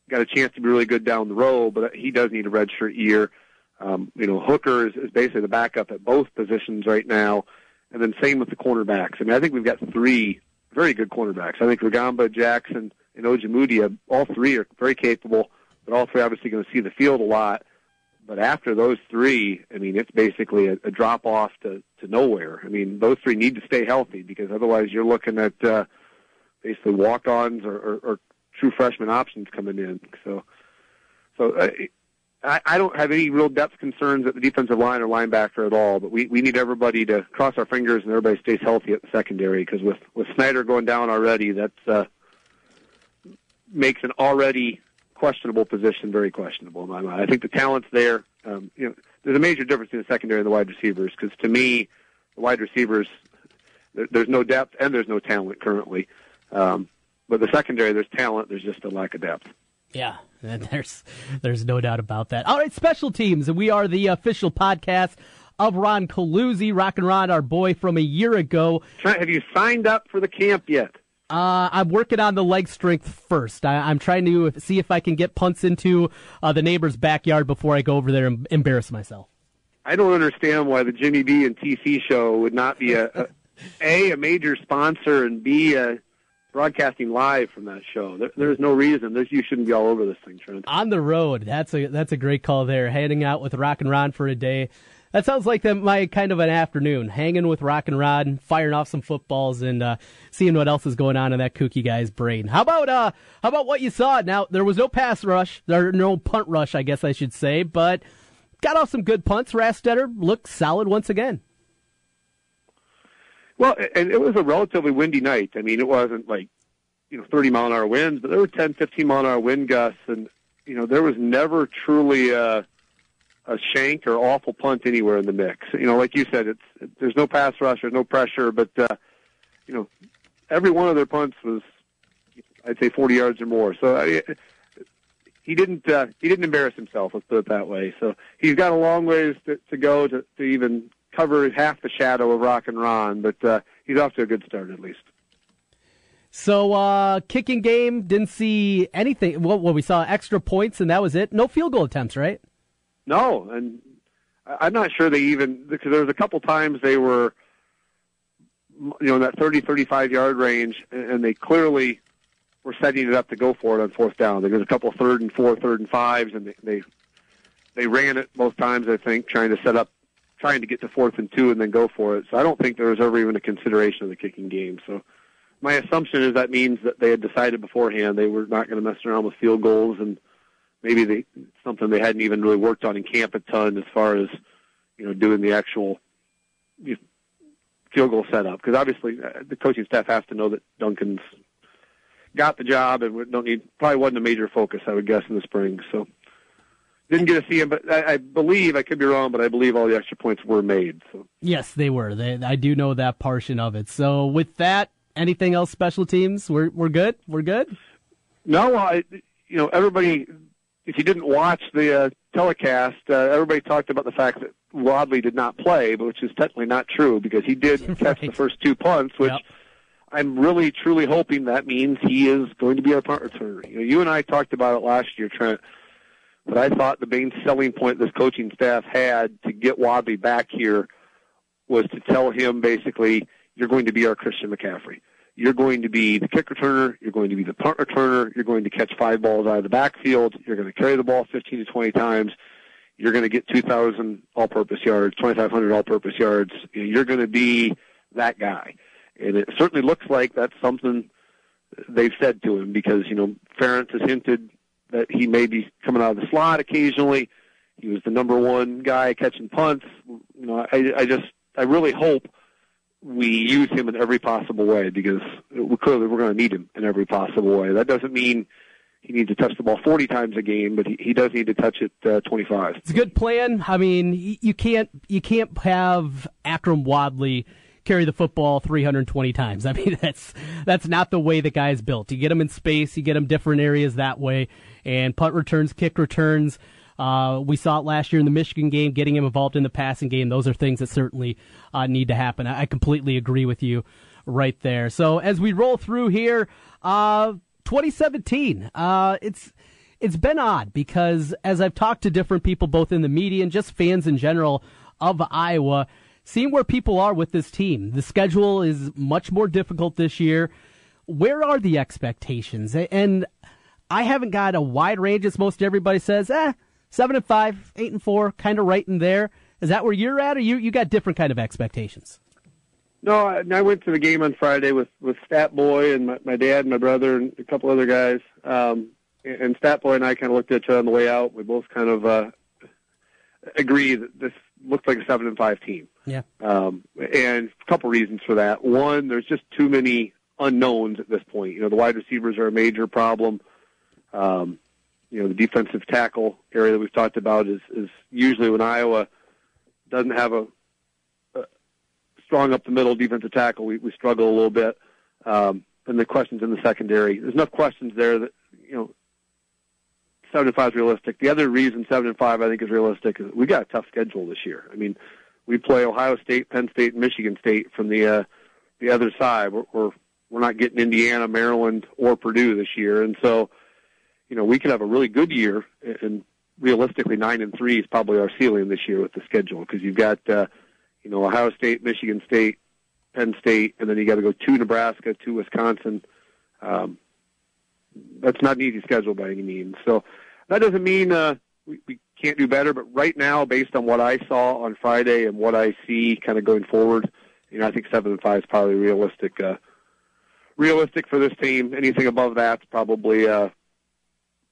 got a chance to be really good down the road, but he does need a redshirt year. Um, you know, Hooker is, is basically the backup at both positions right now, and then same with the cornerbacks. I mean, I think we've got three very good cornerbacks. I think Rugamba, Jackson, and Ojemudia, all three are very capable, but all three obviously going to see the field a lot. But after those three, I mean, it's basically a, a drop off to, to nowhere. I mean, those three need to stay healthy because otherwise you're looking at uh, basically walk ons or, or, or true freshman options coming in. So, so uh, I, I don't have any real depth concerns at the defensive line or linebacker at all. But we, we need everybody to cross our fingers and everybody stays healthy at the secondary because with with Snyder going down already, that's uh, makes an already questionable position very questionable in my mind. I think the talent's there. Um, you know, there's a major difference between the secondary and the wide receivers because to me, the wide receivers there, there's no depth and there's no talent currently. Um, but the secondary, there's talent. There's just a lack of depth. Yeah, there's there's no doubt about that. All right, special teams. We are the official podcast of Ron Coluzzi, Rock and Ron, our boy from a year ago. Have you signed up for the camp yet? Uh, I'm working on the leg strength first. I, am trying to see if I can get punts into uh, the neighbor's backyard before I go over there and embarrass myself. I don't understand why the Jimmy B and TC show would not be a, a, a, a major sponsor and B a broadcasting live from that show. There, there's no reason there's, you shouldn't be all over this thing, Trent. On the road, that's a that's a great call there. Heading out with Rock and Ron for a day. That sounds like the, my kind of an afternoon, hanging with Rock and Rod, firing off some footballs, and uh, seeing what else is going on in that kooky guy's brain. How about uh, how about what you saw? Now there was no pass rush, there no punt rush, I guess I should say, but got off some good punts. Rastetter looked solid once again. Well, and it was a relatively windy night. I mean, it wasn't like, you know, 30 mile an hour winds, but there were 10, 15 mile an hour wind gusts, and you know, there was never truly a, a shank or awful punt anywhere in the mix. You know, like you said, it's it, there's no pass rush, there's no pressure, but uh, you know, every one of their punts was, I'd say, 40 yards or more. So I, he didn't uh, he didn't embarrass himself. Let's put it that way. So he's got a long ways to, to go to, to even cover half the shadow of Rock and Ron, but uh, he's off to a good start at least. So, uh, kicking game, didn't see anything. Well, well, we saw extra points, and that was it. No field goal attempts, right? No, and I'm not sure they even, because there was a couple times they were, you know, in that 30, 35 yard range, and they clearly were setting it up to go for it on fourth down. There was a couple third and four, third and fives, and they, they, ran it both times, I think, trying to set up trying to get to fourth and two and then go for it. So I don't think there was ever even a consideration of the kicking game. So my assumption is that means that they had decided beforehand they were not going to mess around with field goals and maybe they something they hadn't even really worked on in camp a ton as far as you know doing the actual you know, field goal setup because obviously uh, the coaching staff has to know that Duncan's got the job and don't need probably wasn't a major focus I would guess in the spring so didn't get to see him, but I, I believe I could be wrong, but I believe all the extra points were made. So yes, they were. They, I do know that portion of it. So with that, anything else? Special teams? We're we're good. We're good. No, I you know everybody. If you didn't watch the uh, telecast, uh, everybody talked about the fact that Wadley did not play, which is technically not true because he did right. catch the first two punts, which. Yep. I'm really, truly hoping that means he is going to be our punt returner. You know, you and I talked about it last year, Trent but I thought the main selling point this coaching staff had to get Wadley back here was to tell him basically, you're going to be our Christian McCaffrey. You're going to be the kick returner. You're going to be the punt returner. You're going to catch five balls out of the backfield. You're going to carry the ball 15 to 20 times. You're going to get 2,000 all-purpose yards, 2,500 all-purpose yards. You're going to be that guy. And it certainly looks like that's something they've said to him because, you know, Ferentz has hinted that he may be coming out of the slot occasionally. He was the number one guy catching punts. You know, I, I just, I really hope we use him in every possible way because we clearly we're going to need him in every possible way. That doesn't mean he needs to touch the ball 40 times a game, but he, he does need to touch it uh, 25. It's a good plan. I mean, you can't you can't have Akrum Wadley carry the football 320 times. I mean, that's that's not the way the guy's built. You get him in space, you get him different areas that way, and punt returns, kick returns. Uh, we saw it last year in the Michigan game, getting him involved in the passing game. Those are things that certainly uh, need to happen. I, completely agree with you right there. So as we roll through here, uh, 2017, uh, it's it's been odd because as I've talked to different people, both in the media and just fans in general of Iowa, seeing where people are with this team. The schedule is much more difficult this year. Where are the expectations? And I haven't got a wide range as most everybody says. Eh, seven and five, eight and four, kind of right in there. Is that where you're at, or you you got different kind of expectations? No, I, I went to the game on Friday with with Stat Boy and my, my dad and my brother and a couple other guys. Um, and Stat Boy and I kind of looked at each other on the way out. We both kind of uh, agree that this looked like a seven and five team. Yeah. Um, and a couple reasons for that. One, there's just too many unknowns at this point. You know, the wide receivers are a major problem. Um, you know, the defensive tackle area that we've talked about is is usually when Iowa doesn't have a, a strong up the middle defensive tackle, we, we struggle a little bit. Um, and the questions in the secondary, there's enough questions there that you know seven and five is realistic. The other reason seven and five I think is realistic is we got a tough schedule this year. I mean, we play Ohio State, Penn State, and Michigan State from the uh, the other side. We're, we're we're not getting Indiana, Maryland, or Purdue this year, and so you know we could have a really good year, and realistically nine and three is probably our ceiling this year with the schedule because you've got uh, you know Ohio State, Michigan State, Penn State, and then you got to go to Nebraska, to Wisconsin. Um, that's not an easy schedule by any means. So that doesn't mean uh, we, we can't do better, but right now, based on what I saw on Friday and what I see kind of going forward, you know, I think seven and five is probably realistic. Uh, realistic for this team. Anything above that's probably uh,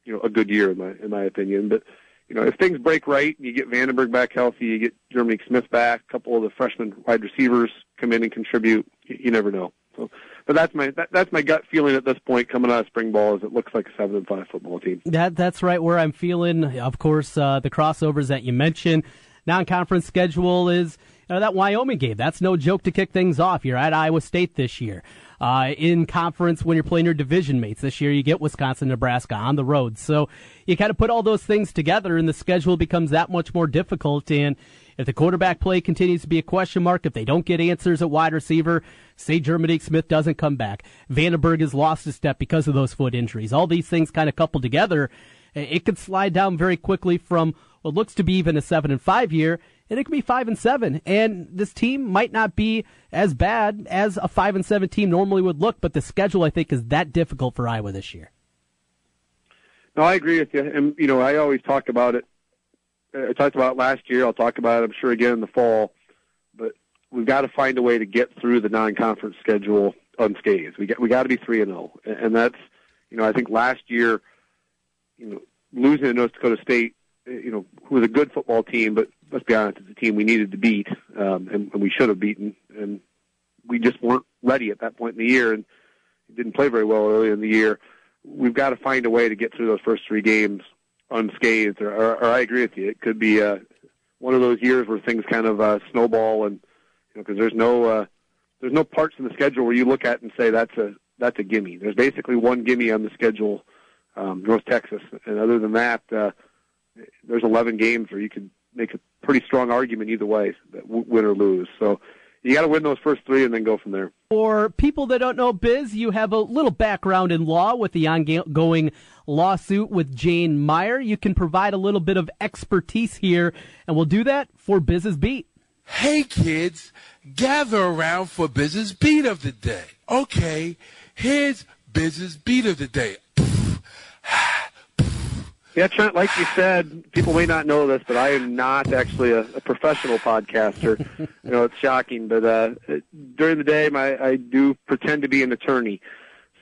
you know a good year in my in my opinion. But you know, if things break right and you get VandeBerg back healthy, you get Jeremy Smith back, a couple of the freshman wide receivers come in and contribute. You, you never know. So but that's my that, that's my gut feeling at this point coming out of spring ball is it looks like a seven and five football team. That that's right where I'm feeling. Of course, uh, the crossovers that you mentioned. Non-conference schedule is you know, that Wyoming game. That's no joke to kick things off. You're at Iowa State this year. Uh, in conference when you're playing your division mates this year, you get Wisconsin, Nebraska on the road. So you kind of put all those things together, and the schedule becomes that much more difficult. And if the quarterback play continues to be a question mark, if they don't get answers at wide receiver, say Jerminic Smith doesn't come back, VandeBerg has lost a step because of those foot injuries. All these things kind of coupled together, it could slide down very quickly from what looks to be even a seven and five year, and it could be five and seven. And this team might not be as bad as a five and seven team normally would look, but the schedule I think is that difficult for Iowa this year. No, I agree with you, and you know I always talk about it I talked about last year. I'll talk about it, I'm sure, again in the fall. But we've got to find a way to get through the non-conference schedule unscathed. We got we got to be three and zero, oh. and that's you know I think last year, you know, losing to North Dakota State, you know, who was a good football team, but let's be honest, it's a team we needed to beat, um, and, and we should have beaten, and we just weren't ready at that point in the year, and didn't play very well early in the year. We've got to find a way to get through those first three games unscathed. Or, or, or I agree with you. It could be uh, one of those years where things kind of uh, snowball, and you know, because there's no uh, there's no parts in the schedule where you look at and say that's a that's a gimme. There's basically one gimme on the schedule, um, North Texas, and other than that, uh, there's 11 games where you can make a pretty strong argument either way, that win or lose. So you got to win those first three and then go from there. For people that don't know Biz, you have a little background in law with the ongoing lawsuit with Jane Meyer. You can provide a little bit of expertise here, and we'll do that for Biz's Beat. Hey kids, gather around for business beat of the day. Okay, here's business beat of the day. Yeah, Trent, like you said, people may not know this, but I am not actually a, a professional podcaster. you know, it's shocking, but uh, during the day, my, I do pretend to be an attorney.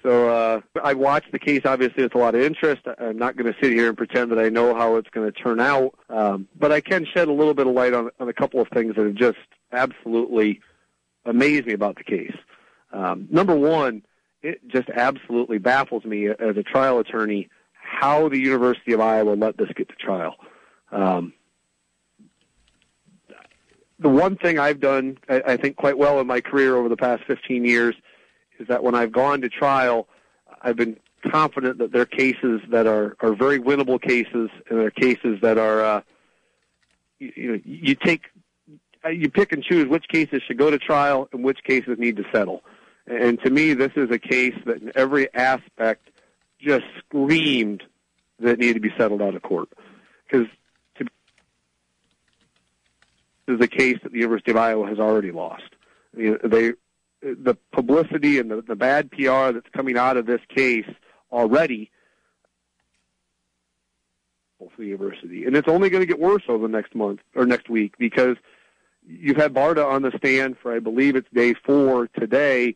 So uh, I watched the case, obviously, with a lot of interest. I'm not going to sit here and pretend that I know how it's going to turn out, um, but I can shed a little bit of light on, on a couple of things that have just absolutely amazed me about the case. Um, number one, it just absolutely baffles me as a trial attorney how the University of Iowa let this get to trial. Um, the one thing I've done, I, I think, quite well in my career over the past 15 years is that when I've gone to trial, I've been confident that they're cases that are, are very winnable cases, and they're cases that are, uh, you, you know, you take, you pick and choose which cases should go to trial and which cases need to settle. And to me, this is a case that in every aspect just screamed that it needed to be settled out of court. Because this is a case that the University of Iowa has already lost. They, the publicity and the, the bad PR that's coming out of this case already for the university, and it's only going to get worse over the next month or next week because you've had Barta on the stand for I believe it's day four today,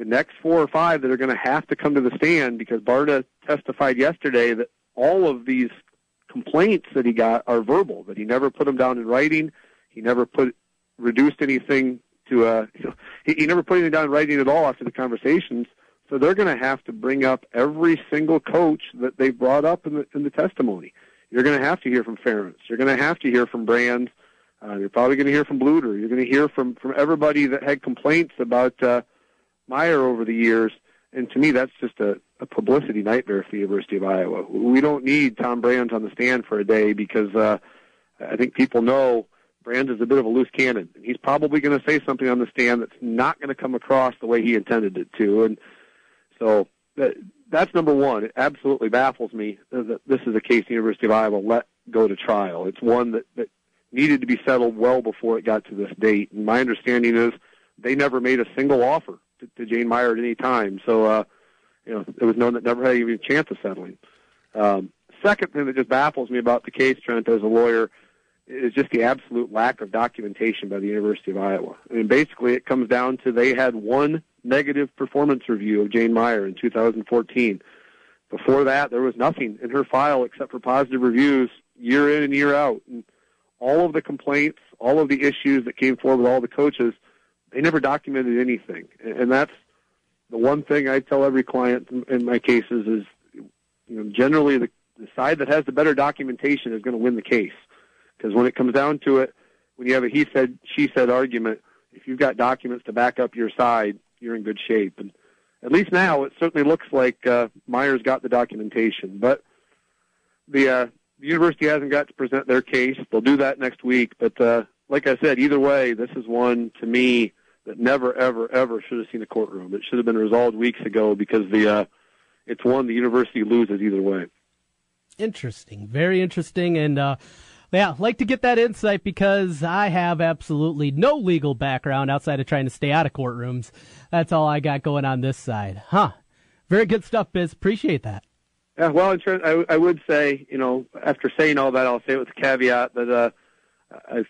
the next four or five that are going to have to come to the stand because Barta testified yesterday that all of these complaints that he got are verbal, that he never put them down in writing, he never put reduced anything to uh you know, he, he never put anything down in writing at all after the conversations. So they're going to have to bring up every single coach that they brought up in the in the testimony. You're going to have to hear from Ferentz. You're going to have to hear from Brands. Uh, you're probably going to hear from Bluder. You're going to hear from from everybody that had complaints about uh, Meyer over the years. And to me, that's just a, a publicity nightmare for the University of Iowa. We don't need Tom Brands on the stand for a day because uh, I think people know Brands is a bit of a loose cannon. He's probably going to say something on the stand that's not going to come across the way he intended it to. And so that, that's number one. It absolutely baffles me that this is a case the University of Iowa let go to trial. It's one that, that needed to be settled well before it got to this date. And my understanding is they never made a single offer to, to Jane Meyer at any time. So, uh, you know, it was known that never had even a chance of settling. Um, second thing that just baffles me about the case, Trent, as a lawyer, is just the absolute lack of documentation by the University of Iowa. I mean, basically, it comes down to they had one negative performance review of Jane Meyer in 2014. Before that, there was nothing in her file except for positive reviews year in and year out. And all of the complaints, all of the issues that came forward with all the coaches, they never documented anything. And that's the one thing I tell every client in my cases is, you know, generally the, the side that has the better documentation is going to win the case. Because when it comes down to it, when you have a he said, she said argument, if you've got documents to back up your side, you're in good shape. And at least now, it certainly looks like uh, Meyer's got the documentation. But the, uh, the university hasn't got to present their case. They'll do that next week. But uh, like I said, either way, this is one to me that never, ever, ever should have seen a courtroom. It should have been resolved weeks ago because the uh, it's one the university loses either way. Interesting, very interesting, and uh, yeah, like to get that insight because I have absolutely no legal background outside of trying to stay out of courtrooms. That's all I got going on this side, huh? Very good stuff, Biz. Appreciate that. Yeah, well, I, I would say, you know, after saying all that, I'll say it with the caveat that uh, I've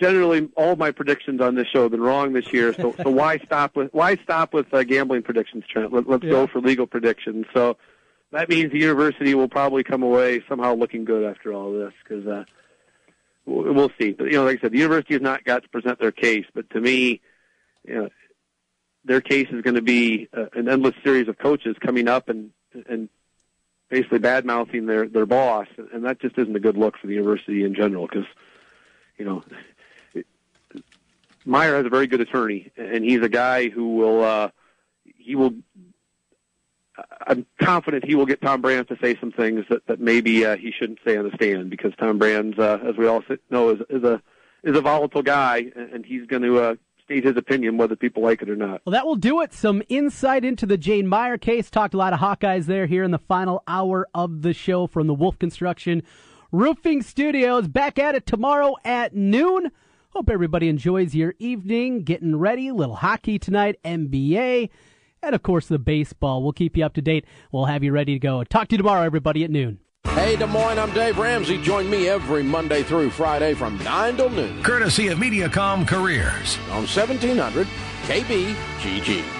generally all my predictions on this show have been wrong this year. So, so why stop with why stop with uh, gambling predictions, Trent? Let, us yeah. go for legal predictions. So that means the university will probably come away somehow looking good after all this because uh, we'll see. But you know, like I said, the university has not got to present their case. But to me, you know, their case is going to be uh, an endless series of coaches coming up and and basically bad mouthing their their boss, and that just isn't a good look for the university in general because you know Meyer has a very good attorney, and he's a guy who will uh, he will. I'm confident he will get Tom Brands to say some things that that maybe uh, he shouldn't say on the stand because Tom Brands, uh, as we all know, is, is a is a volatile guy, and he's going to uh, state his opinion whether people like it or not. Well, that will do it. Some insight into the Jane Meyer case. Talked a lot of Hawkeyes there here in the final hour of the show from the Wolf Construction Roofing Studios. Back at it tomorrow at noon Hope everybody enjoys your evening, getting ready. Little hockey tonight, NBA, and of course the baseball. We'll keep you up to date. We'll have you ready to go. Talk to you tomorrow, everybody, at noon. Hey, Des Moines, I'm Dave Ramsey. Join me every Monday through Friday from 9 till noon. Courtesy of Mediacom Careers. On 1700 KBGG.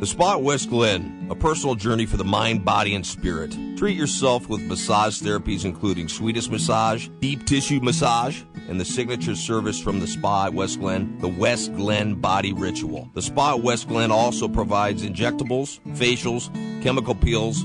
The Spa West Glen, a personal journey for the mind, body, and spirit. Treat yourself with massage therapies including Swedish massage, deep tissue massage, and the signature service from the Spa at West Glen, the West Glen Body Ritual. The Spa at West Glen also provides injectables, facials, chemical peels,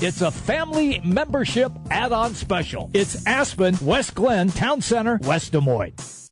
it's a family membership add-on special. It's Aspen, West Glen, Town Center, West Des Moines.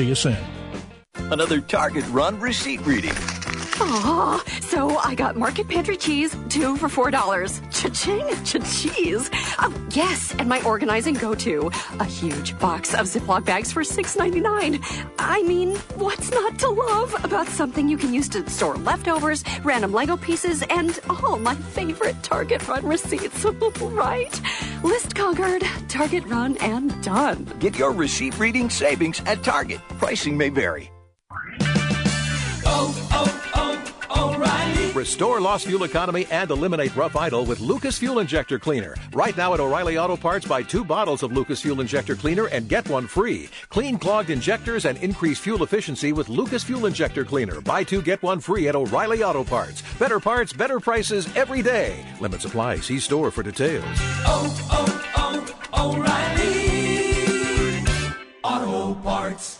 See you soon. Another Target run receipt reading. Aw, so I got Market Pantry cheese, two for four dollars. Cha-ching, cha-cheese. Oh, yes, and my organizing go-to, a huge box of Ziploc bags for six ninety nine. I mean, what's not to love about something you can use to store leftovers, random Lego pieces, and all my favorite Target run receipts, right? List conquered, Target run, and done. Get your receipt reading savings at Target. Pricing may vary. Oh, oh, oh, O'Reilly. Restore lost fuel economy and eliminate rough idle with Lucas Fuel Injector Cleaner. Right now at O'Reilly Auto Parts, buy two bottles of Lucas Fuel Injector Cleaner and get one free. Clean clogged injectors and increase fuel efficiency with Lucas Fuel Injector Cleaner. Buy two, get one free at O'Reilly Auto Parts. Better parts, better prices every day. Limit supply. See store for details. Oh, oh, oh, O'Reilly. Auto Parts.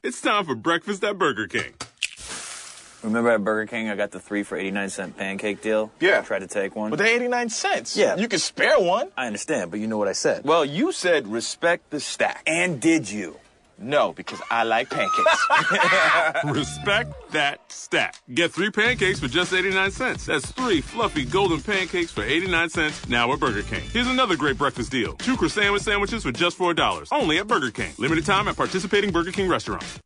It's time for breakfast at Burger King. Remember at Burger King, I got the three for 89 cent pancake deal? Yeah. I tried to take one. But they're 89 cents. Yeah. You can spare one. I understand, but you know what I said. Well, you said respect the stack. And did you? No, because I like pancakes. Respect that stack. Get three pancakes for just 89 cents. That's three fluffy golden pancakes for 89 cents now at Burger King. Here's another great breakfast deal. Two croissant sandwiches for just $4. Only at Burger King. Limited time at participating Burger King restaurants.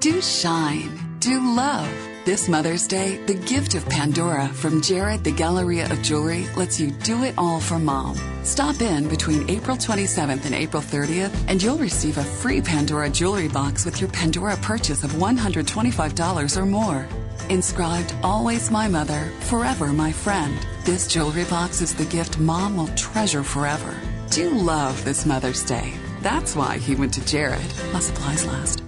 Do shine. Do love. This Mother's Day, the gift of Pandora from Jared the Galleria of Jewelry lets you do it all for mom. Stop in between April 27th and April 30th, and you'll receive a free Pandora jewelry box with your Pandora purchase of $125 or more. Inscribed Always My Mother, Forever My Friend. This jewelry box is the gift mom will treasure forever. Do love this Mother's Day. That's why he went to Jared. While supplies last.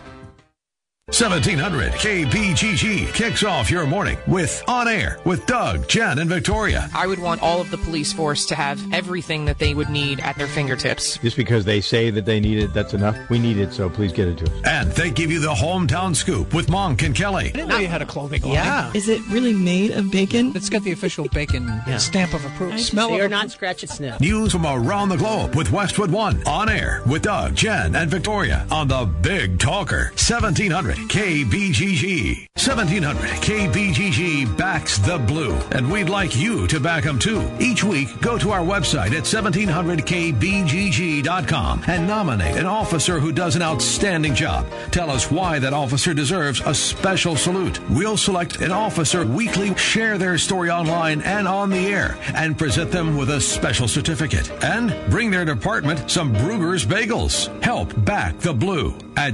1700 KBGG kicks off your morning with On Air with Doug, Jen, and Victoria. I would want all of the police force to have everything that they would need at their fingertips. Just because they say that they need it, that's enough. We need it, so please get it to us. And they give you the hometown scoop with Monk and Kelly. I didn't know you had a clothing line. Yeah. Is it really made of bacon? It's got the official bacon stamp of approval. Smell it. of you're approval. not scratch and sniff. News from around the globe with Westwood One. On Air with Doug, Jen, and Victoria on the Big Talker. 1700 KBGG. 1700 KBGG backs the blue. And we'd like you to back them too. Each week, go to our website at 1700kbgg.com and nominate an officer who does an outstanding job. Tell us why that officer deserves a special salute. We'll select an officer weekly, share their story online and on the air, and present them with a special certificate. And bring their department some Bruegger's Bagels. Help back the blue at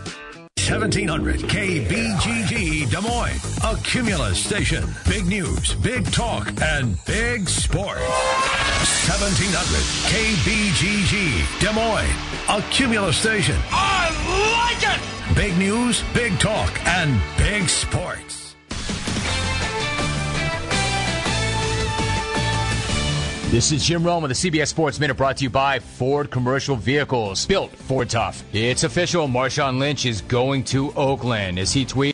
1700 KBGG Des Moines, a Cumulus station. Big news, big talk, and big sports. 1700 KBGG Des Moines, a Cumulus station. I like it! Big news, big talk, and big sports. This is Jim Rome with the CBS Sports Minute brought to you by Ford Commercial Vehicles. Built Ford Tough. It's official. Marshawn Lynch is going to Oakland as he tweets.